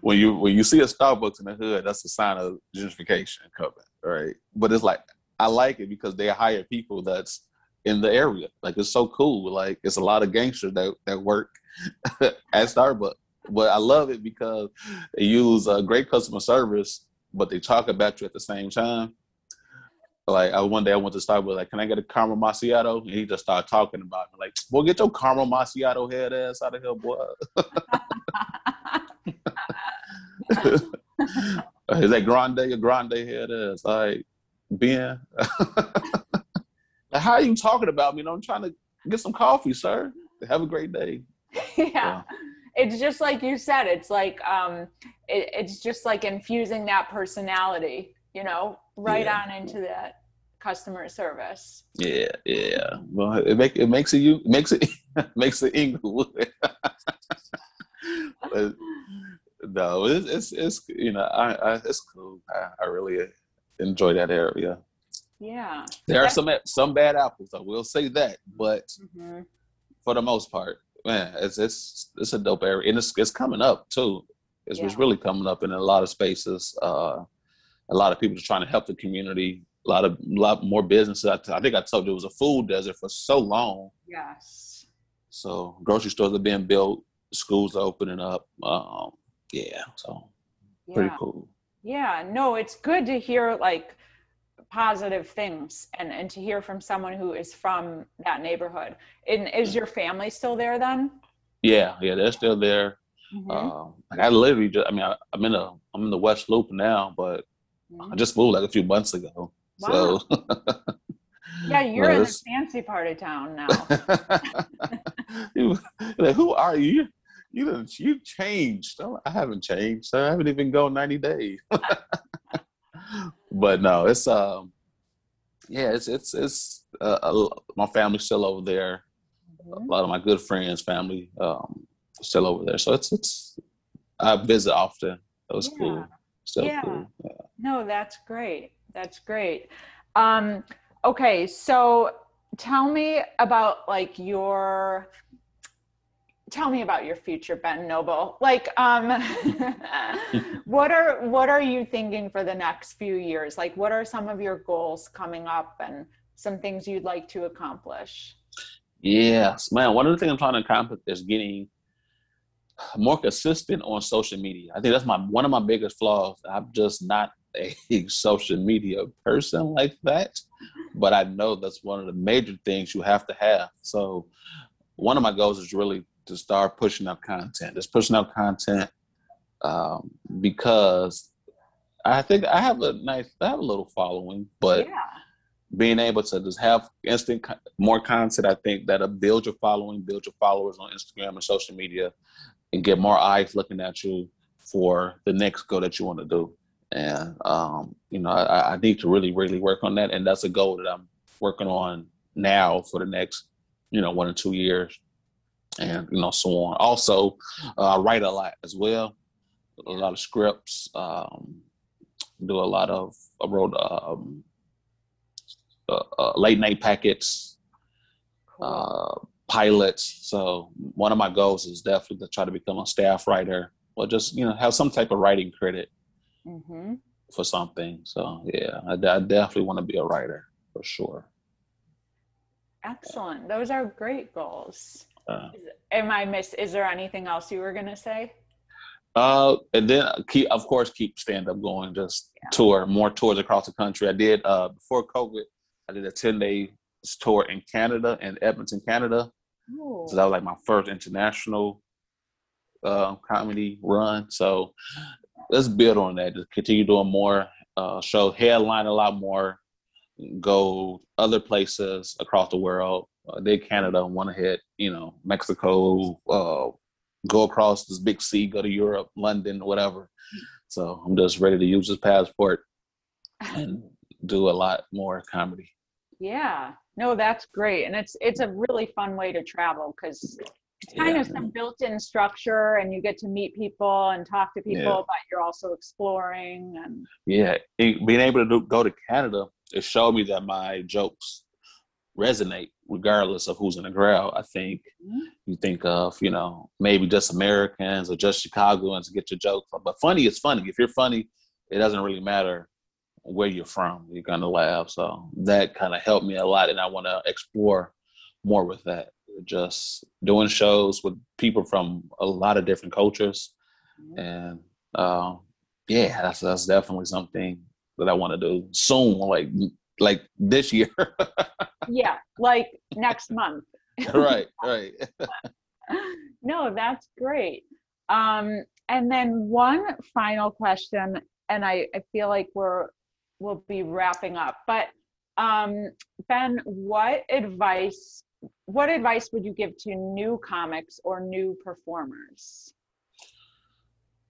when you when you see a Starbucks in the hood that's a sign of gentrification coming right? But it's like I like it because they hire people that's in the area. Like it's so cool. Like it's a lot of gangsters that that work *laughs* at Starbucks but I love it because they use uh, great customer service but they talk about you at the same time like I, one day I went to Starbucks, like, can I get a caramel macchiato? And he just started talking about me, like, boy, get your caramel macchiato head ass out of here, boy. *laughs* Is that grande or grande head ass? Like, Ben, *laughs* how are you talking about me? I'm trying to get some coffee, sir. Have a great day. *laughs* yeah it's just like you said it's like um it, it's just like infusing that personality you know right Yeah. on into that customer service Yeah, yeah. Well, it make it makes it you makes it makes it *laughs* Englewood. *laughs* but no, it's, it's it's you know I, I it's cool. I, I really enjoy that area. yeah There are some some bad apples, I will say that, but Mhm. for the most part, man, it's it's it's a dope area, and it's it's coming up too. It's, it's really coming up in a lot of spaces. Uh, a lot of people are trying to help the community. A lot of lot more businesses. I, I think I told you it was a food desert for so long. yes So grocery stores are being built, schools are opening up. Um, yeah, so pretty cool. yeah no it's good to hear like positive things and and to hear from someone who is from that neighborhood and is your family still there then Yeah, yeah, they're still there. Mhm. Um, like I literally just, I mean, I, I'm in a, I'm in the West Loop now, but Mhm. I just moved like a few months ago. So *laughs* yeah you're no, in the fancy part of town now *laughs* like, who are you? You done- you changed. Oh, I haven't changed. I haven't even gone 90 days. *laughs* but no, it's um yeah, it's it's it's uh, a my family's still over there. A Mhm. lot of my good friends' family um still over there. So it's it's I visit often. That was Yeah. cool. Still Yeah. cool. No, that's great. That's great. Um, okay, so tell me about like your tell me about your future, Ben Noble. Like, um, *laughs* what are what are you thinking for the next few years? Like, what are some of your goals coming up, and some things you'd like to accomplish? Yes, man. One of the things I'm trying to accomplish is getting more consistent on social media. I think that's my one of my biggest flaws. I'm just not a *laughs* social media person like that, but I know that's one of the major things you have to have. So, one of my goals is really to start pushing out content. Just pushing out content um, because I think I have a nice, I have a little following, but yeah, being able to just have instant co- more content i think that'll build your following build your followers on instagram and social media and get more eyes looking at you for the next goal that you want to do. And um, you know I, I need to really really work on that and that's a goal that i'm working on now for the next you know one or two years and you know so on also uh, i write a lot as well a lot of scripts. Um, do a lot of I wrote um, uh, uh, late night packets, uh, pilots. So one of my goals is definitely to try to become a staff writer, or just you know have some type of writing credit hmm for something. So yeah, I, I definitely want to be a writer for sure. Excellent. Those are great goals. Uh, Am I miss? Is there anything else you were gonna say? Uh, and then keep, of course, keep stand up going. Just Yeah. tour more tours across the country. I did uh before COVID. I did a ten day tour in Canada in Edmonton, Canada. Ooh. So that was like my first international uh, comedy run. So let's build on that. Just continue doing more uh, show, headline a lot more, go other places across the world. Uh, did Canada, want to hit you know Mexico, uh, go across this big sea, go to Europe, London, whatever. So I'm just ready to use this passport and do a lot more comedy. Yeah. No, that's great, and it's it's a really fun way to travel because it's kind Yeah. of some built-in structure, and you get to meet people and talk to people, Yeah. but you're also exploring. And Yeah, being able to do, go to Canada, it showed me that my jokes resonate regardless of who's in the crowd. I think Mhm. you think of, you know, maybe just Americans or just Chicagoans to get your joke from. But funny is funny. If you're funny, it doesn't really matter where you're from. You're gonna laugh. So that kind of helped me a lot, and I want to explore more with that. Just doing shows with people from a lot of different cultures and um, yeah, that's that's definitely something that I want to do soon, like like this year. *laughs* yeah, like next month. *laughs* right, *laughs* right. no, that's great. Um, and then one final question, and I, I feel like we're we'll be wrapping up. But um, Ben, what advice what advice would you give to new comics or new performers?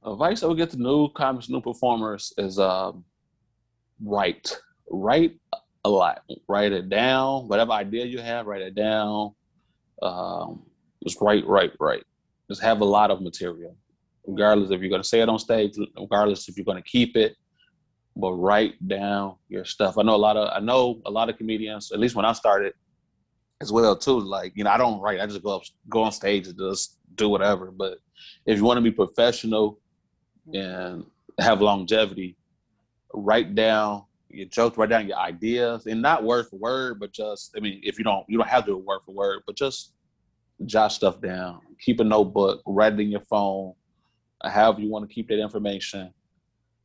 Advice I would get to new comics, new performers is um, write, write a lot, write it down. Whatever idea you have, write it down. Um, just write, write, write. Just have a lot of material, regardless if you're going to say it on stage, regardless if you're going to keep it. But write down your stuff. I know a lot of I know a lot of comedians. At least when I started, as well too. Like you know, I don't write. I just go up, go on stage and just do whatever. But if you want to be professional and have longevity, write down your jokes, write down your ideas, and not word for word, but just I mean, if you don't, you don't have to do it word for word, but just jot stuff down. Keep a notebook, write it in your phone, however you want to keep that information.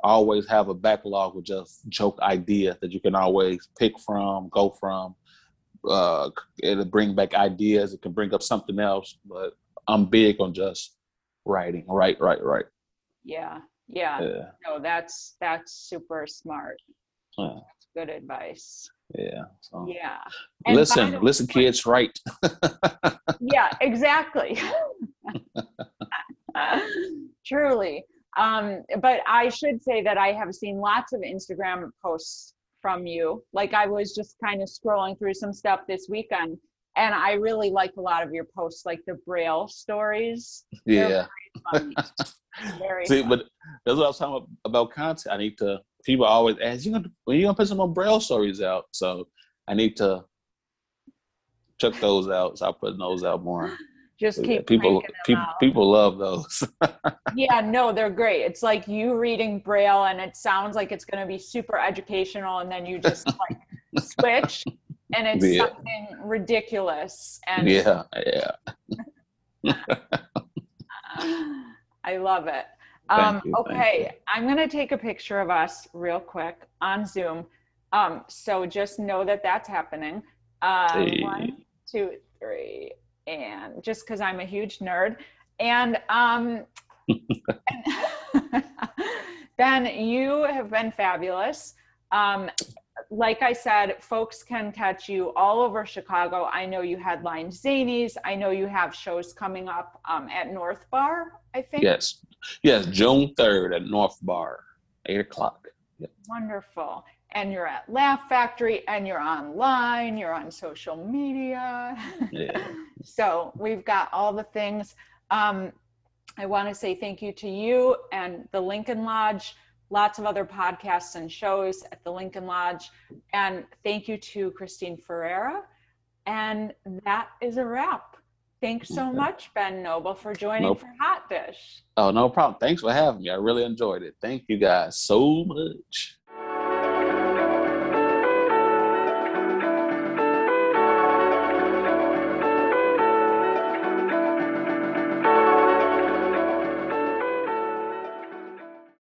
Always have a backlog with just joke ideas that you can always pick from, go from. Uh, it'll bring back ideas. It can bring up something else, but I'm big on just writing. Right, right, right. Yeah, yeah. Yeah, No, that's that's super smart. Yeah, good advice. yeah. So. Yeah. And listen, listen, way- kids. Right. *laughs* yeah exactly *laughs* truly um but i should say that i have seen lots of instagram posts from you like i was just kind of scrolling through some stuff this weekend and i really like a lot of your posts like the braille stories Yeah. *laughs* See, funny. but that's what I was talking about, about content. I need to. People always ask, "You gonna when you gonna put some more braille stories out?" So I need to check those out. So I put those out more. *laughs* just So, keep people, people, out. people love those. *laughs* yeah no they're great it's like you reading braille and it sounds like it's going to be super educational and then you just like *laughs* switch and it's Yeah. something ridiculous and yeah, yeah. i love it um, you, okay i'm going to take a picture of us real quick on zoom. Um, so just know that that's happening. Uh, Hey. one two three and just because i'm a huge nerd. And um *laughs* *laughs* ben you have been fabulous. Um like i said folks can catch you all over chicago. I know you headline zanies. I know you have shows coming up um, at north bar i think. Yes, yes. June third at North Bar, eight o'clock. wonderful. And you're at laugh factory and you're online you're on social media. Yeah. *laughs* so we've got all the things. Um I want to say thank you to you and the Lincoln Lodge, lots of other podcasts and shows at the Lincoln Lodge. And thank you to Christine Ferreira. And that is a wrap. Thanks so much, Ben Noble, for joining Nope. for Hot Dish. Oh, no problem. Thanks for having me. I really enjoyed it. Thank you guys so much.